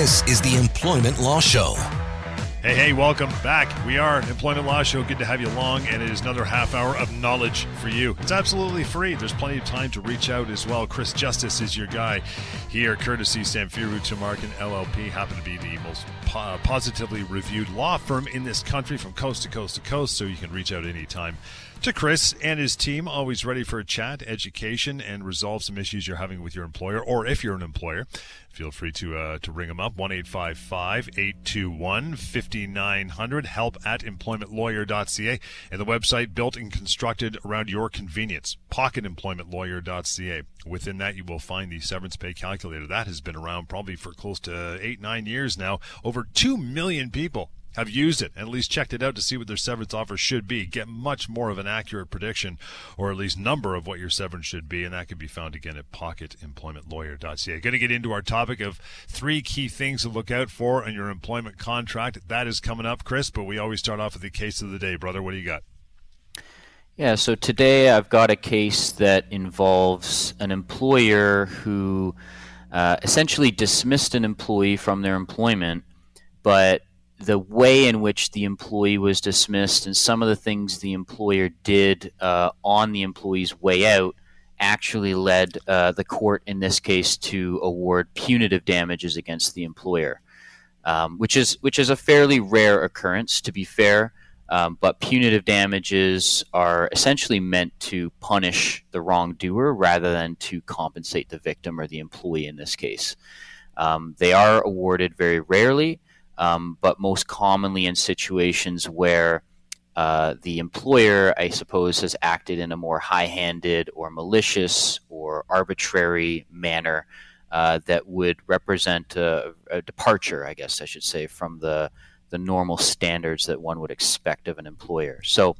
This is the Employment Law Show. Hey, hey, welcome back. We are Employment Law Show. Good to have you along, and it is another half hour of knowledge for you. It's absolutely free. There's plenty of time to reach out as well. Chris Justice is your guy here, courtesy Samfiru Tumarkin LLP. Happen to be the most po- uh, positively reviewed law firm in this country from coast to coast to coast, so you can reach out anytime to Chris and his team, always ready for a chat, education, and resolve some issues you're having with your employer, or if you're an employer, feel free to uh, to ring them up one 821 5900 help at employmentlawyer.ca and the website built and constructed around your convenience. Pocketemploymentlawyer.ca within that you will find the severance pay calculator. That has been around probably for close to eight nine years now. Over 2 million people have used it, at least checked it out to see what their severance offer should be, get much more of an accurate prediction, or at least number of what your severance should be, and that can be found again at pocketemploymentlawyer.ca. Going to get into our topic of three key things to look out for in your employment contract. That is coming up, Chris, but we always start off with the case of the day. Brother, what do you got? Yeah, so today I've got a case that involves an employer who uh, essentially dismissed an employee from their employment, but the way in which the employee was dismissed and some of the things the employer did uh, on the employee's way out actually led uh, the court in this case to award punitive damages against the employer, um, which is which is a fairly rare occurrence, to be fair. Um, but punitive damages are essentially meant to punish the wrongdoer rather than to compensate the victim or the employee in this case. Um, they are awarded very rarely um, but most commonly in situations where uh, the employer, I suppose, has acted in a more high handed or malicious or arbitrary manner uh, that would represent a, a, departure, I guess I should say, from the, the normal standards that one would expect of an employer. So,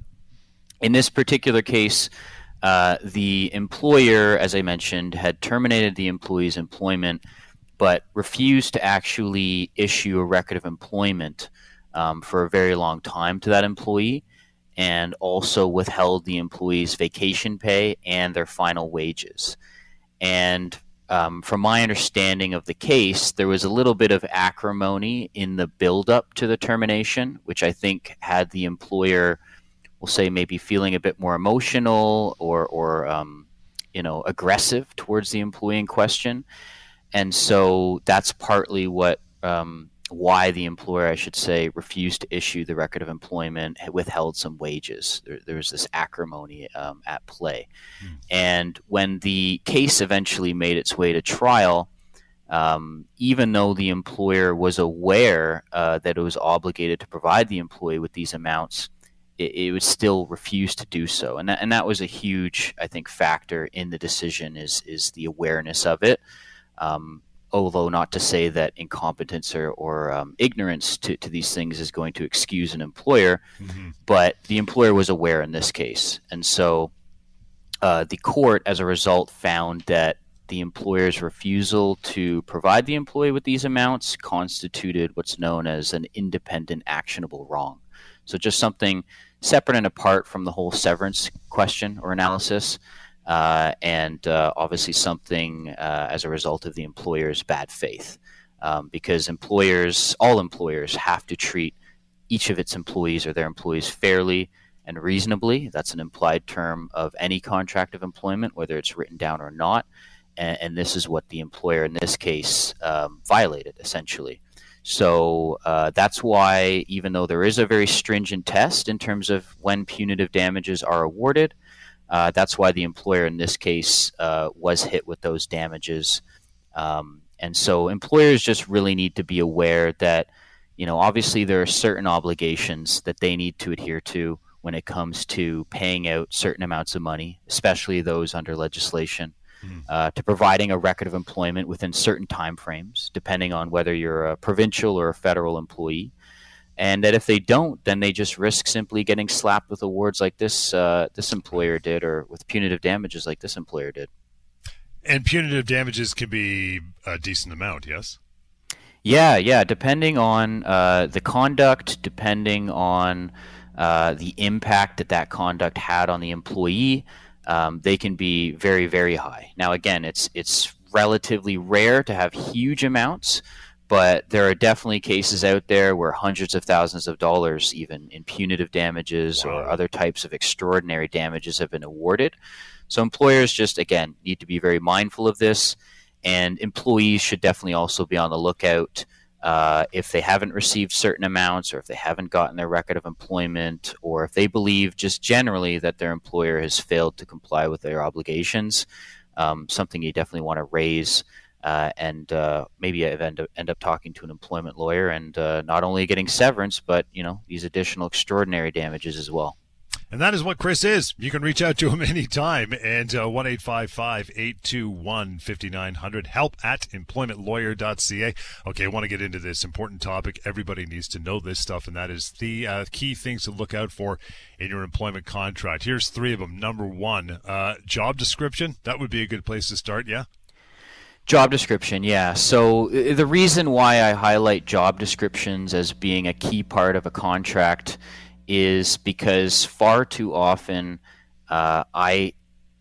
in this particular case, uh, the employer, as I mentioned, had terminated the employee's employment but refused to actually issue a record of employment um, for a very long time to that employee and also withheld the employee's vacation pay and their final wages. And um, from my understanding of the case, there was a little bit of acrimony in the buildup to the termination, which I think had the employer, we'll say, maybe feeling a bit more emotional or, or um, you know, aggressive towards the employee in question and so that's partly what um, why the employer, I should say, refused to issue the record of employment, withheld some wages. There, there was this acrimony um, at play, mm. and when the case eventually made its way to trial. Um, even though the employer was aware uh, that it was obligated to provide the employee with these amounts, it, it would still refuse to do so, and that, and that was a huge, I think, factor in the decision is is the awareness of it. Um, although not to say that incompetence or, or um, ignorance to, to these things is going to excuse an employer, mm-hmm. but the employer was aware in this case. And so uh, the court, as a result, found that the employer's refusal to provide the employee with these amounts constituted what's known as an independent actionable wrong. So just something separate and apart from the whole severance question or analysis and uh, obviously something uh, as a result of the employer's bad faith. Um, because employers, all employers, have to treat each of its employees or their employees fairly and reasonably. That's an implied term of any contract of employment, whether it's written down or not. And, and this is what the employer in this case um, violated, essentially. So uh, that's why, even though there is a very stringent test in terms of when punitive damages are awarded, uh, that's why the employer in this case uh, was hit with those damages. Um, and so employers just really need to be aware that, you know, obviously there are certain obligations that they need to adhere to when it comes to paying out certain amounts of money, especially those under legislation, mm. uh, to providing a record of employment within certain timeframes, depending on whether you're a provincial or a federal employee and that if they don't, then they just risk simply getting slapped with awards like this uh, this employer did, or with punitive damages like this employer did. And punitive damages can be a decent amount, yes. Yeah, yeah. Depending on uh, the conduct, depending on uh, the impact that that conduct had on the employee, um, they can be very, very high. Now, again, it's it's relatively rare to have huge amounts but there are definitely cases out there where hundreds of thousands of dollars, even in punitive damages wow. or other types of extraordinary damages, have been awarded. So employers just, again, need to be very mindful of this, and employees should definitely also be on the lookout. Uh, if they haven't received certain amounts, or if they haven't gotten their record of employment, or if they believe just generally that their employer has failed to comply with their obligations, um, something you definitely want to raise uh, and uh, maybe I end up, end up talking to an employment lawyer and uh, not only getting severance, but you know these additional extraordinary damages as well. And that is what Chris is. You can reach out to him anytime and uh, 1 821 5900. Help at employmentlawyer.ca. Okay, I want to get into this important topic. Everybody needs to know this stuff, and that is the uh, key things to look out for in your employment contract. Here's three of them. Number one, uh, job description. That would be a good place to start, yeah? Job description, yeah. So the reason why I highlight job descriptions as being a key part of a contract is because far too often uh, I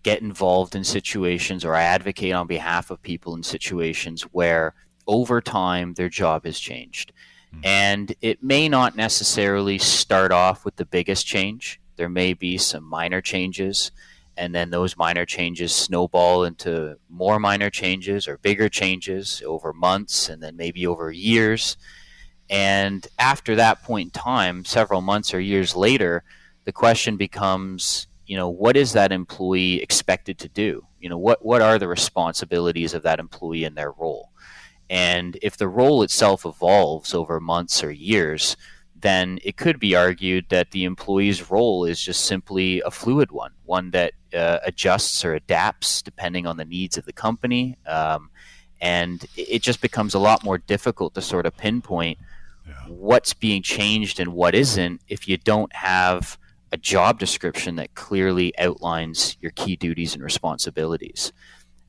get involved in situations or I advocate on behalf of people in situations where over time their job has changed. Mm-hmm. And it may not necessarily start off with the biggest change. There may be some minor changes, and then those minor changes snowball into more minor changes or bigger changes over months and then maybe over years. And after that point in time, several months or years later, the question becomes, you know, what is that employee expected to do? You know, what, what are the responsibilities of that employee in their role? And if the role itself evolves over months or years, then it could be argued that the employee's role is just simply a fluid one, one that uh, adjusts or adapts depending on the needs of the company. Um, and it just becomes a lot more difficult to sort of pinpoint what's being changed and what isn't if you don't have a job description that clearly outlines your key duties and responsibilities.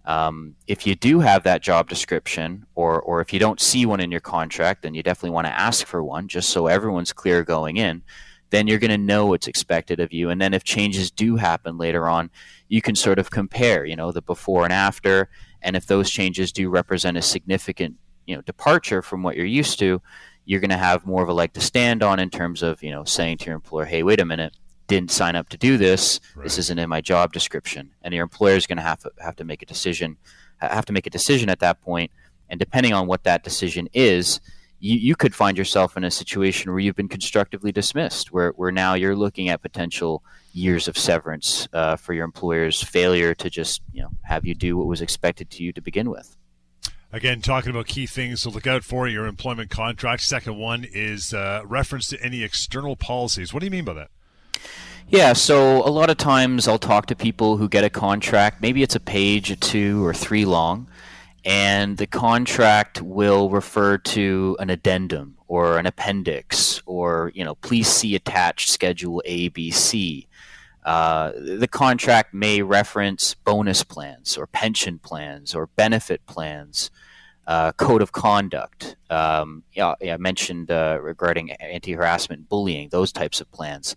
Um, if you do have that job description, or, or if you don't see one in your contract, then you definitely want to ask for one just so everyone's clear going in. Then you're going to know what's expected of you. And then if changes do happen later on, you can sort of compare, you know, the before and after. And if those changes do represent a significant, you know, departure from what you're used to, you're going to have more of a leg to stand on in terms of you know saying to your employer, "Hey, wait a minute, didn't sign up to do this. Right. This isn't in my job description." And your employer is going to have to have to make a decision, have to make a decision at that point. And depending on what that decision is, you, you could find yourself in a situation where you've been constructively dismissed, where, where now you're looking at potential years of severance uh, for your employer's failure to just you know have you do what was expected to you to begin with. Again, talking about key things to look out for in your employment contract. Second one is uh, reference to any external policies. What do you mean by that? Yeah, so a lot of times I'll talk to people who get a contract. Maybe it's a page or two or three long, and the contract will refer to an addendum or an appendix or, you know, please see attached Schedule A, B, C. Uh, the contract may reference bonus plans or pension plans or benefit plans, uh, code of conduct. Um, yeah, I mentioned uh, regarding anti-harassment, bullying, those types of plans.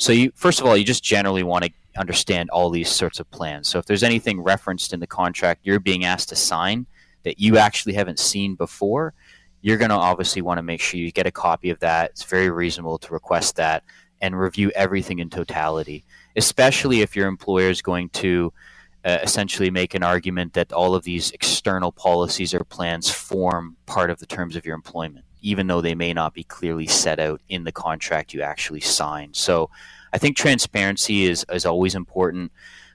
So, you first of all, you just generally want to understand all these sorts of plans. So, if there's anything referenced in the contract you're being asked to sign that you actually haven't seen before, you're going to obviously want to make sure you get a copy of that. It's very reasonable to request that and review everything in totality especially if your employer is going to uh, essentially make an argument that all of these external policies or plans form part of the terms of your employment, even though they may not be clearly set out in the contract you actually signed. So I think transparency is, is always important.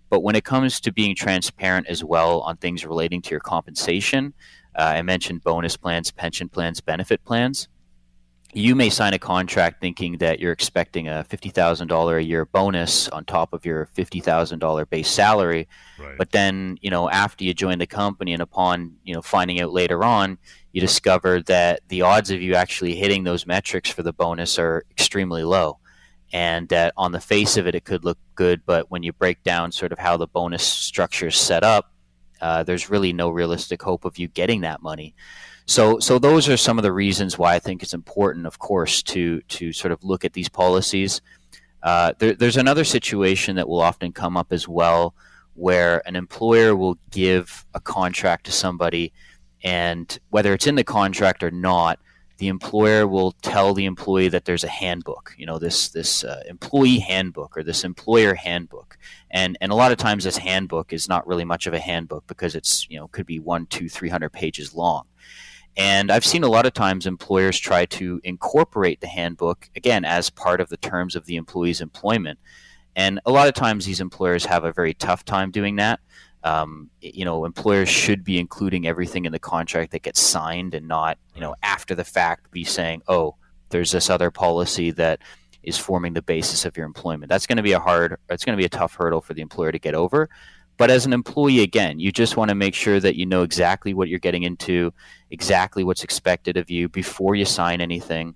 But when it comes to being transparent as well on things relating to your compensation, uh, I mentioned bonus plans, pension plans, benefit plans you may sign a contract thinking that you're expecting a $50,000 a year bonus on top of your $50,000 base salary. Right. But then, you know, after you join the company and upon, you know, finding out later on, you discover that the odds of you actually hitting those metrics for the bonus are extremely low. And that on the face of it, it could look good, but when you break down sort of how the bonus structure is set up, uh, there's really no realistic hope of you getting that money. So, so those are some of the reasons why I think it's important, of course, to to sort of look at these policies. Uh, there, there's another situation that will often come up as well, where an employer will give a contract to somebody, And whether it's in the contract or not, the employer will tell the employee that there's a handbook, you know, this this uh, employee handbook or this employer handbook, and and a lot of times this handbook is not really much of a handbook because it's you know could be one, two, three hundred pages long, and I've seen a lot of times employers try to incorporate the handbook again as part of the terms of the employee's employment, and a lot of times these employers have a very tough time doing that um, you know, employers should be including everything in the contract that gets signed and not, you know, after the fact be saying, oh, there's this other policy that is forming the basis of your employment. That's going to be a hard, it's going to be a tough hurdle for the employer to get over. But as an employee, again, you just want to make sure that you know exactly what you're getting into, exactly what's expected of you before you sign anything.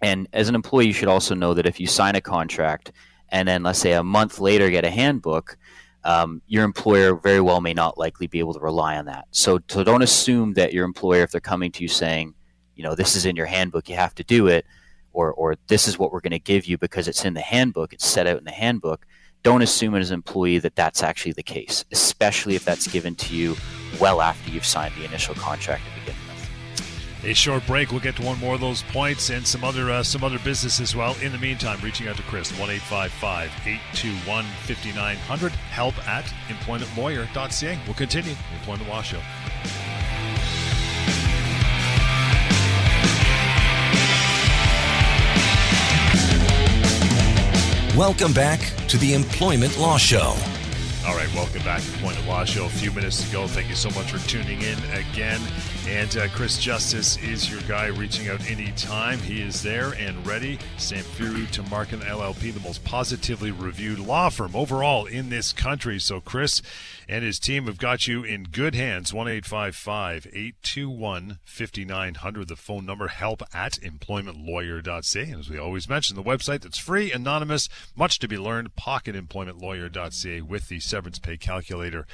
And as an employee, you should also know that if you sign a contract and then, let's say, a month later get a handbook, um, your employer very well may not likely be able to rely on that. So, so don't assume that your employer, if they're coming to you saying, you know, this is in your handbook, you have to do it, or, or this is what we're going to give you because it's in the handbook, it's set out in the handbook. Don't assume as an employee that that's actually the case, especially if that's given to you well after you've signed the initial contract to begin with. a short break. We'll get to one more of those points and some other uh, some other business as well. In the meantime, reaching out to Chris one 821 5900 Help at employmentlawyer.ca. We'll continue. Employment Law Show. Welcome back to the Employment Law Show. All right, welcome back to the Employment Law Show. A few minutes to go. Thank you so much for tuning in again. And uh, Chris Justice is your guy reaching out anytime. He is there and ready. Samfiru Tumarkin LLP, the most positively reviewed law firm overall in this country. So Chris and his team have got you in good hands. 1 821 5900, the phone number, help at employmentlawyer.ca. And as we always mention, the website that's free, anonymous, much to be learned, pocketemploymentlawyer.ca with the severance pay calculator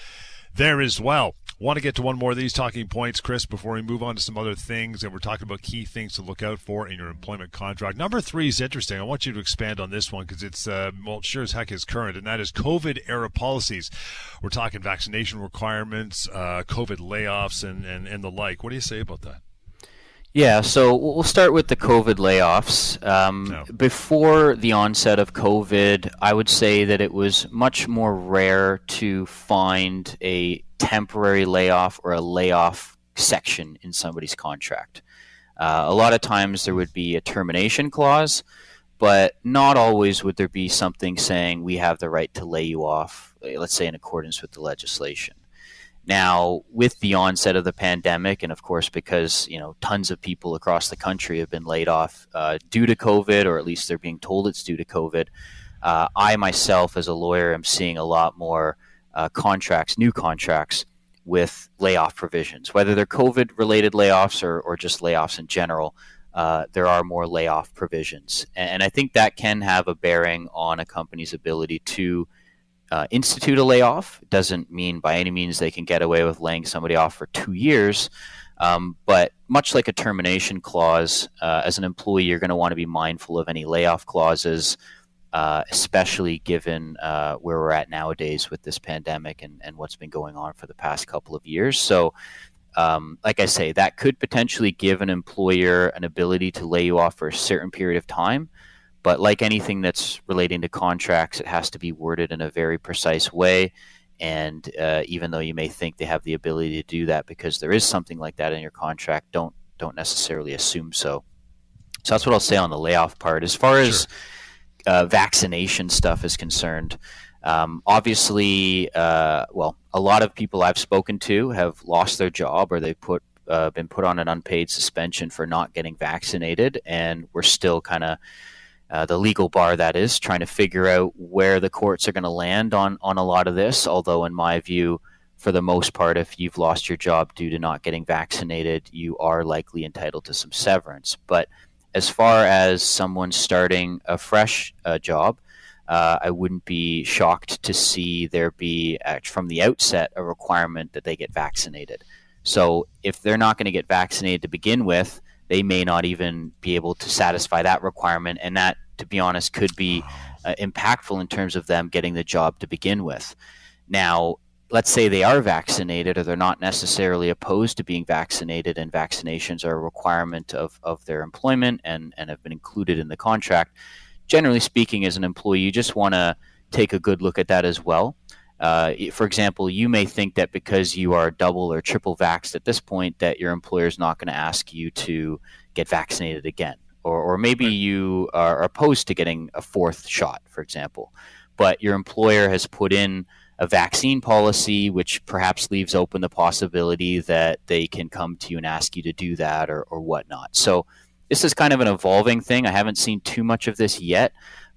there as well. Want to get to one more of these talking points, Chris, before we move on to some other things. And we're talking about key things to look out for in your employment contract. Number three is interesting. I want you to expand on this one because it's, uh, well, sure as heck is current, and that is COVID era policies. We're talking vaccination requirements, uh, COVID layoffs, and, and, and the like. What do you say about that? Yeah, so we'll start with the COVID layoffs. Um, no. Before the onset of COVID, I would say that it was much more rare to find a temporary layoff or a layoff section in somebody's contract. Uh, a lot of times there would be a termination clause, but not always would there be something saying we have the right to lay you off, let's say in accordance with the legislation. Now, with the onset of the pandemic, and of course, because you know tons of people across the country have been laid off uh, due to COVID, or at least they're being told it's due to COVID, uh, I myself, as a lawyer, am seeing a lot more uh, contracts, new contracts with layoff provisions, whether they're COVID-related layoffs or, or just layoffs in general. Uh, there are more layoff provisions, and, and I think that can have a bearing on a company's ability to uh, institute a layoff. doesn't mean by any means they can get away with laying somebody off for two years. Um, but much like a termination clause, uh, as an employee, you're going to want to be mindful of any layoff clauses, uh, especially given uh, where we're at nowadays with this pandemic and, and what's been going on for the past couple of years. So, um, like I say, that could potentially give an employer an ability to lay you off for a certain period of time. But like anything that's relating to contracts, it has to be worded in a very precise way. And uh, even though you may think they have the ability to do that because there is something like that in your contract, don't don't necessarily assume so. So that's what I'll say on the layoff part. As far sure. as uh, vaccination stuff is concerned, um, obviously, uh, well, a lot of people I've spoken to have lost their job or they've put uh, been put on an unpaid suspension for not getting vaccinated, and we're still kind of uh, the legal bar that is, trying to figure out where the courts are going to land on on a lot of this. Although, in my view, for the most part, if you've lost your job due to not getting vaccinated, you are likely entitled to some severance. But as far as someone starting a fresh uh, job, uh, I wouldn't be shocked to see there be, from the outset, a requirement that they get vaccinated. So if they're not going to get vaccinated to begin with, they may not even be able to satisfy that requirement. And that, to be honest, could be uh, impactful in terms of them getting the job to begin with. Now, let's say they are vaccinated or they're not necessarily opposed to being vaccinated and vaccinations are a requirement of, of their employment and, and have been included in the contract, generally speaking, as an employee, you just want to take a good look at that as well. Uh, for example, you may think that because you are double or triple vaxxed at this point, that your employer is not going to ask you to get vaccinated again. Or, or maybe you are opposed to getting a fourth shot, for example, but your employer has put in a vaccine policy, which perhaps leaves open the possibility that they can come to you and ask you to do that or, or whatnot. So, this is kind of an evolving thing. I haven't seen too much of this yet,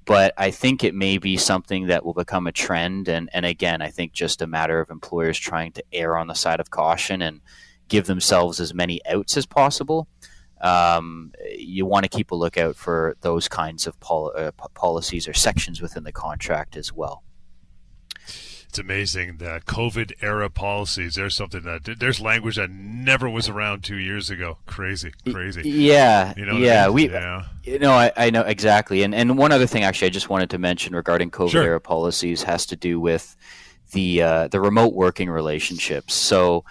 but I think it may be something that will become a trend. And, and again, I think just a matter of employers trying to err on the side of caution and give themselves as many outs as possible. Um, you want to keep a lookout for those kinds of pol- uh, policies or sections within the contract as well it's amazing the COVID era policies. There's something that there's language that never was around two years ago. Crazy, crazy. Yeah, you know yeah. I mean? We, yeah. You know, I, I know exactly. And and one other thing, actually, I just wanted to mention regarding COVID sure. era policies has to do with the uh, the remote working relationships. So.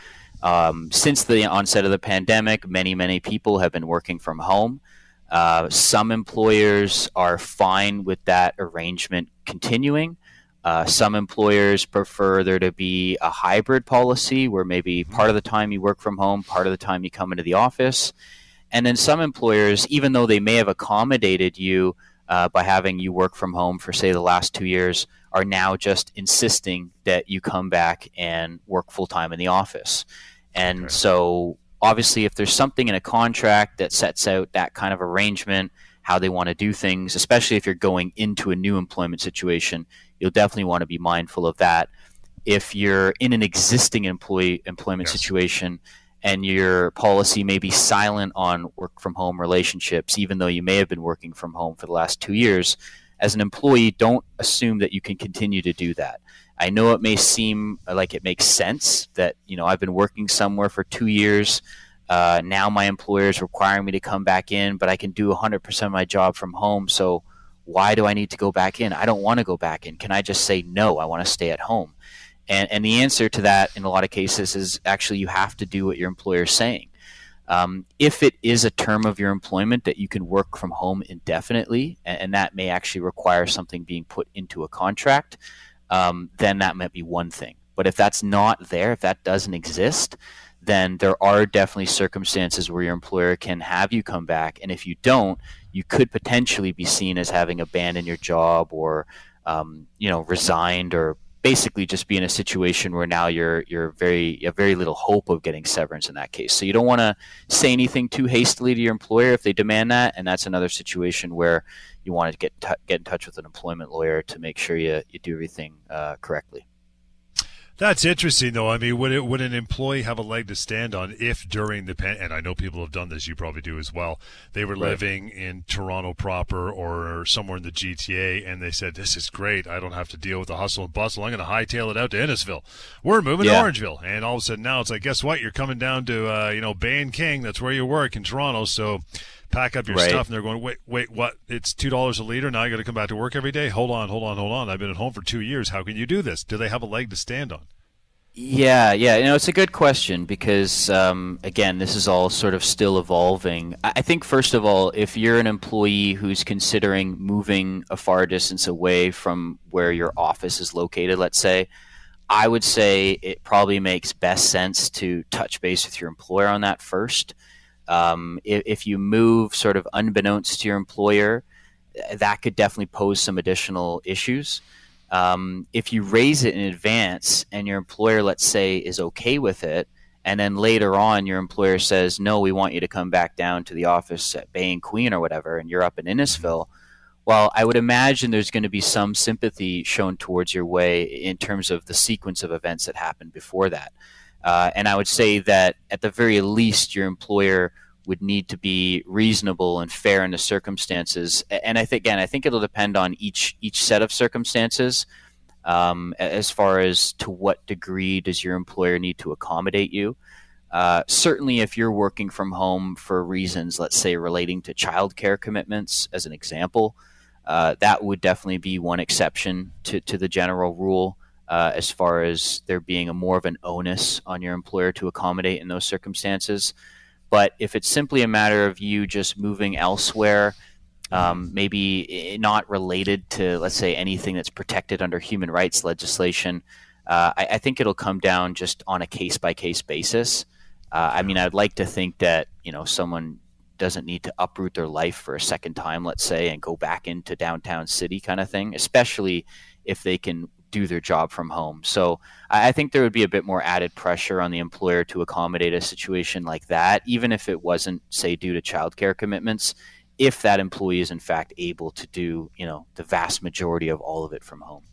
Um, since the onset of the pandemic, many, many people have been working from home. Uh, some employers are fine with that arrangement continuing. Uh, some employers prefer there to be a hybrid policy where maybe part of the time you work from home, part of the time you come into the office. And then some employers, even though they may have accommodated you uh, by having you work from home for, say, the last two years, are now just insisting that you come back and work full time in the office. And okay. so, obviously, if there's something in a contract that sets out that kind of arrangement, how they want to do things, especially if you're going into a new employment situation, you'll definitely want to be mindful of that. If you're in an existing employee employment yes. situation and your policy may be silent on work from home relationships, even though you may have been working from home for the last two years, as an employee, don't assume that you can continue to do that. I know it may seem like it makes sense that you know I've been working somewhere for two years. Uh, now my employer is requiring me to come back in, but I can do 100% of my job from home. So why do I need to go back in? I don't want to go back in. Can I just say no? I want to stay at home. And, and the answer to that in a lot of cases is actually you have to do what your employer is saying. Um, if it is a term of your employment that you can work from home indefinitely, and, and that may actually require something being put into a contract, um, then that might be one thing. But if that's not there, if that doesn't exist, then there are definitely circumstances where your employer can have you come back. And if you don't, you could potentially be seen as having abandoned your job or, um, you know, resigned or basically just be in a situation where now you're you're very you have very little hope of getting severance in that case. So you don't want to say anything too hastily to your employer if they demand that, and that's another situation where you want to get t- get in touch with an employment lawyer to make sure you you do everything uh, correctly. That's interesting, though. I mean, would it, would an employee have a leg to stand on if during the pan? And I know people have done this. You probably do as well. They were right. living in Toronto proper or somewhere in the GTA, and they said, "This is great. I don't have to deal with the hustle and bustle. I'm going to hightail it out to Innisfil. We're moving yeah. to Orangeville." And all of a sudden, now it's like, guess what? You're coming down to uh, you know Bay and King. That's where you work in Toronto. So pack up your right. stuff and they're going, wait, wait, what? It's two dollars a liter. Now you got to come back to work every day. Hold on, hold on, hold on. I've been at home for two years. How can you do this? Do they have a leg to stand on? Yeah, yeah. You know, it's a good question because, um, again, this is all sort of still evolving. I think, first of all, if you're an employee who's considering moving a far distance away from where your office is located, let's say, I would say it probably makes best sense to touch base with your employer on that first. Um, if, if you move sort of unbeknownst to your employer, that could definitely pose some additional issues. Um, if you raise it in advance and your employer, let's say, is okay with it, and then later on your employer says, no, we want you to come back down to the office at Bay and Queen or whatever, and you're up in Innisfil, well, I would imagine there's going to be some sympathy shown towards your way in terms of the sequence of events that happened before that. Uh, and I would say that at the very least, your employer would need to be reasonable and fair in the circumstances. And I think again, I think it'll depend on each each set of circumstances. Um, as far as to what degree does your employer need to accommodate you? Uh, certainly, if you're working from home for reasons, let's say relating to childcare commitments, as an example, uh, that would definitely be one exception to, to the general rule. Uh, as far as there being a more of an onus on your employer to accommodate in those circumstances. But if it's simply a matter of you just moving elsewhere, um, maybe not related to, let's say, anything that's protected under human rights legislation, uh, I, I, think it'll come down just on a case by case basis. Uh, I mean, I'd like to think that you know someone doesn't need to uproot their life for a second time, let's say, and go back into downtown city kind of thing, especially if they can do their job from home. So I think there would be a bit more added pressure on the employer to accommodate a situation like that, even if it wasn't, say, due to childcare commitments, if that employee is in fact able to do, you know, the vast majority of all of it from home.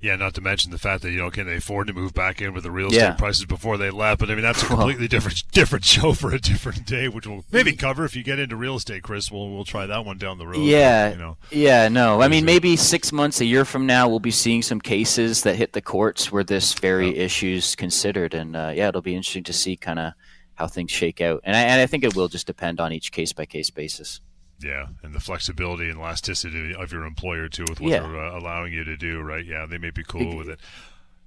Yeah, not to mention the fact that you know can they afford to move back in with the real estate yeah. prices before they left? But I mean that's a completely different different show for a different day, which we'll maybe cover if you get into real estate, Chris. We'll we'll try that one down the road. Yeah, you know. yeah, no. I mean maybe six months, a year from now, we'll be seeing some cases that hit the courts where this very yeah. issue's considered, and uh, yeah, it'll be interesting to see kind of how things shake out. And I, and I think it will just depend on each case by case basis. Yeah, and the flexibility and elasticity of your employer too, with what yeah. they're uh, allowing you to do, right? Yeah, they may be cool with it.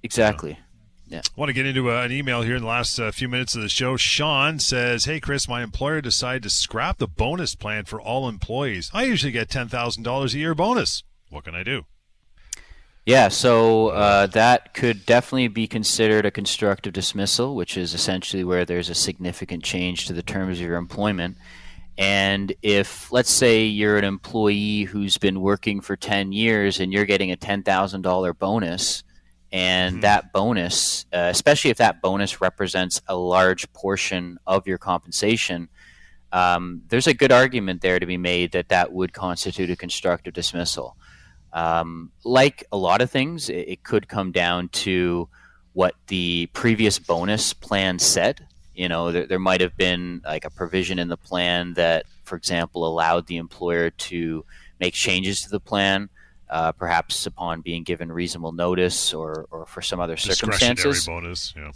Exactly. Yeah. I want to get into uh, an email here in the last uh, few minutes of the show. Sean says, "Hey Chris, my employer decided to scrap the bonus plan for all employees. I usually get ten thousand dollars a year bonus. What can I do?" Yeah, so uh, that could definitely be considered a constructive dismissal, which is essentially where there's a significant change to the terms of your employment. And if, let's say, you're an employee who's been working for 10 years and you're getting a $10,000 bonus, and mm-hmm. that bonus, uh, especially if that bonus represents a large portion of your compensation, um, there's a good argument there to be made that that would constitute a constructive dismissal. Um, like a lot of things, it, it could come down to what the previous bonus plan said you know, there, there might have been like a provision in the plan that, for example, allowed the employer to make changes to the plan, uh, perhaps upon being given reasonable notice or, or for some other circumstances. bonus, yeah.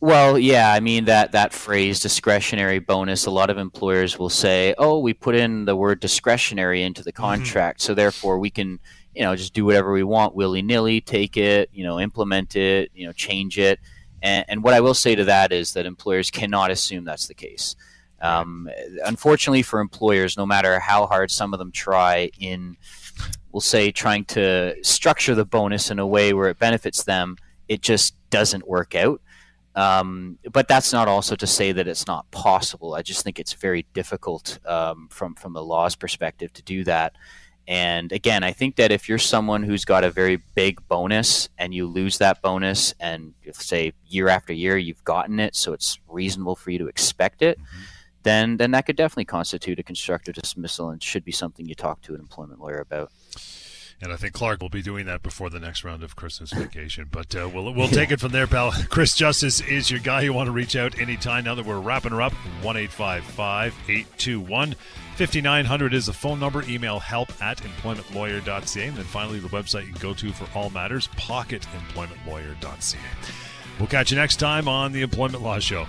Well, yeah, I mean that that phrase discretionary bonus. A lot of employers will say, "Oh, we put in the word discretionary into the mm-hmm. contract, mm-hmm. so therefore we can, you know, just do whatever we want willy nilly, take it, you know, implement it, you know, change it." And, and, what I will say to that is that employers cannot assume that's the case. Um, unfortunately, for employers, no matter how hard some of them try in, we'll say, trying to structure the bonus in a way where it benefits them, it just doesn't work out. Um, but that's not also to say that it's not possible. I just think it's very difficult um, from from the law's perspective to do that. And again, I think that if you're someone who's got a very big bonus and you lose that bonus, and say year after year you've gotten it, so it's reasonable for you to expect it, mm-hmm. then then that could definitely constitute a constructive dismissal and should be something you talk to an employment lawyer about. And I think Clark will be doing that before the next round of Christmas vacation. But uh, we'll, we'll take it from there, pal. Chris Justice is your guy. You want to reach out anytime now that we're wrapping her up. 1 821 5900 is the phone number. Email help at employmentlawyer.ca. And then finally, the website you can go to for all matters, pocketemploymentlawyer.ca. We'll catch you next time on the Employment Law Show.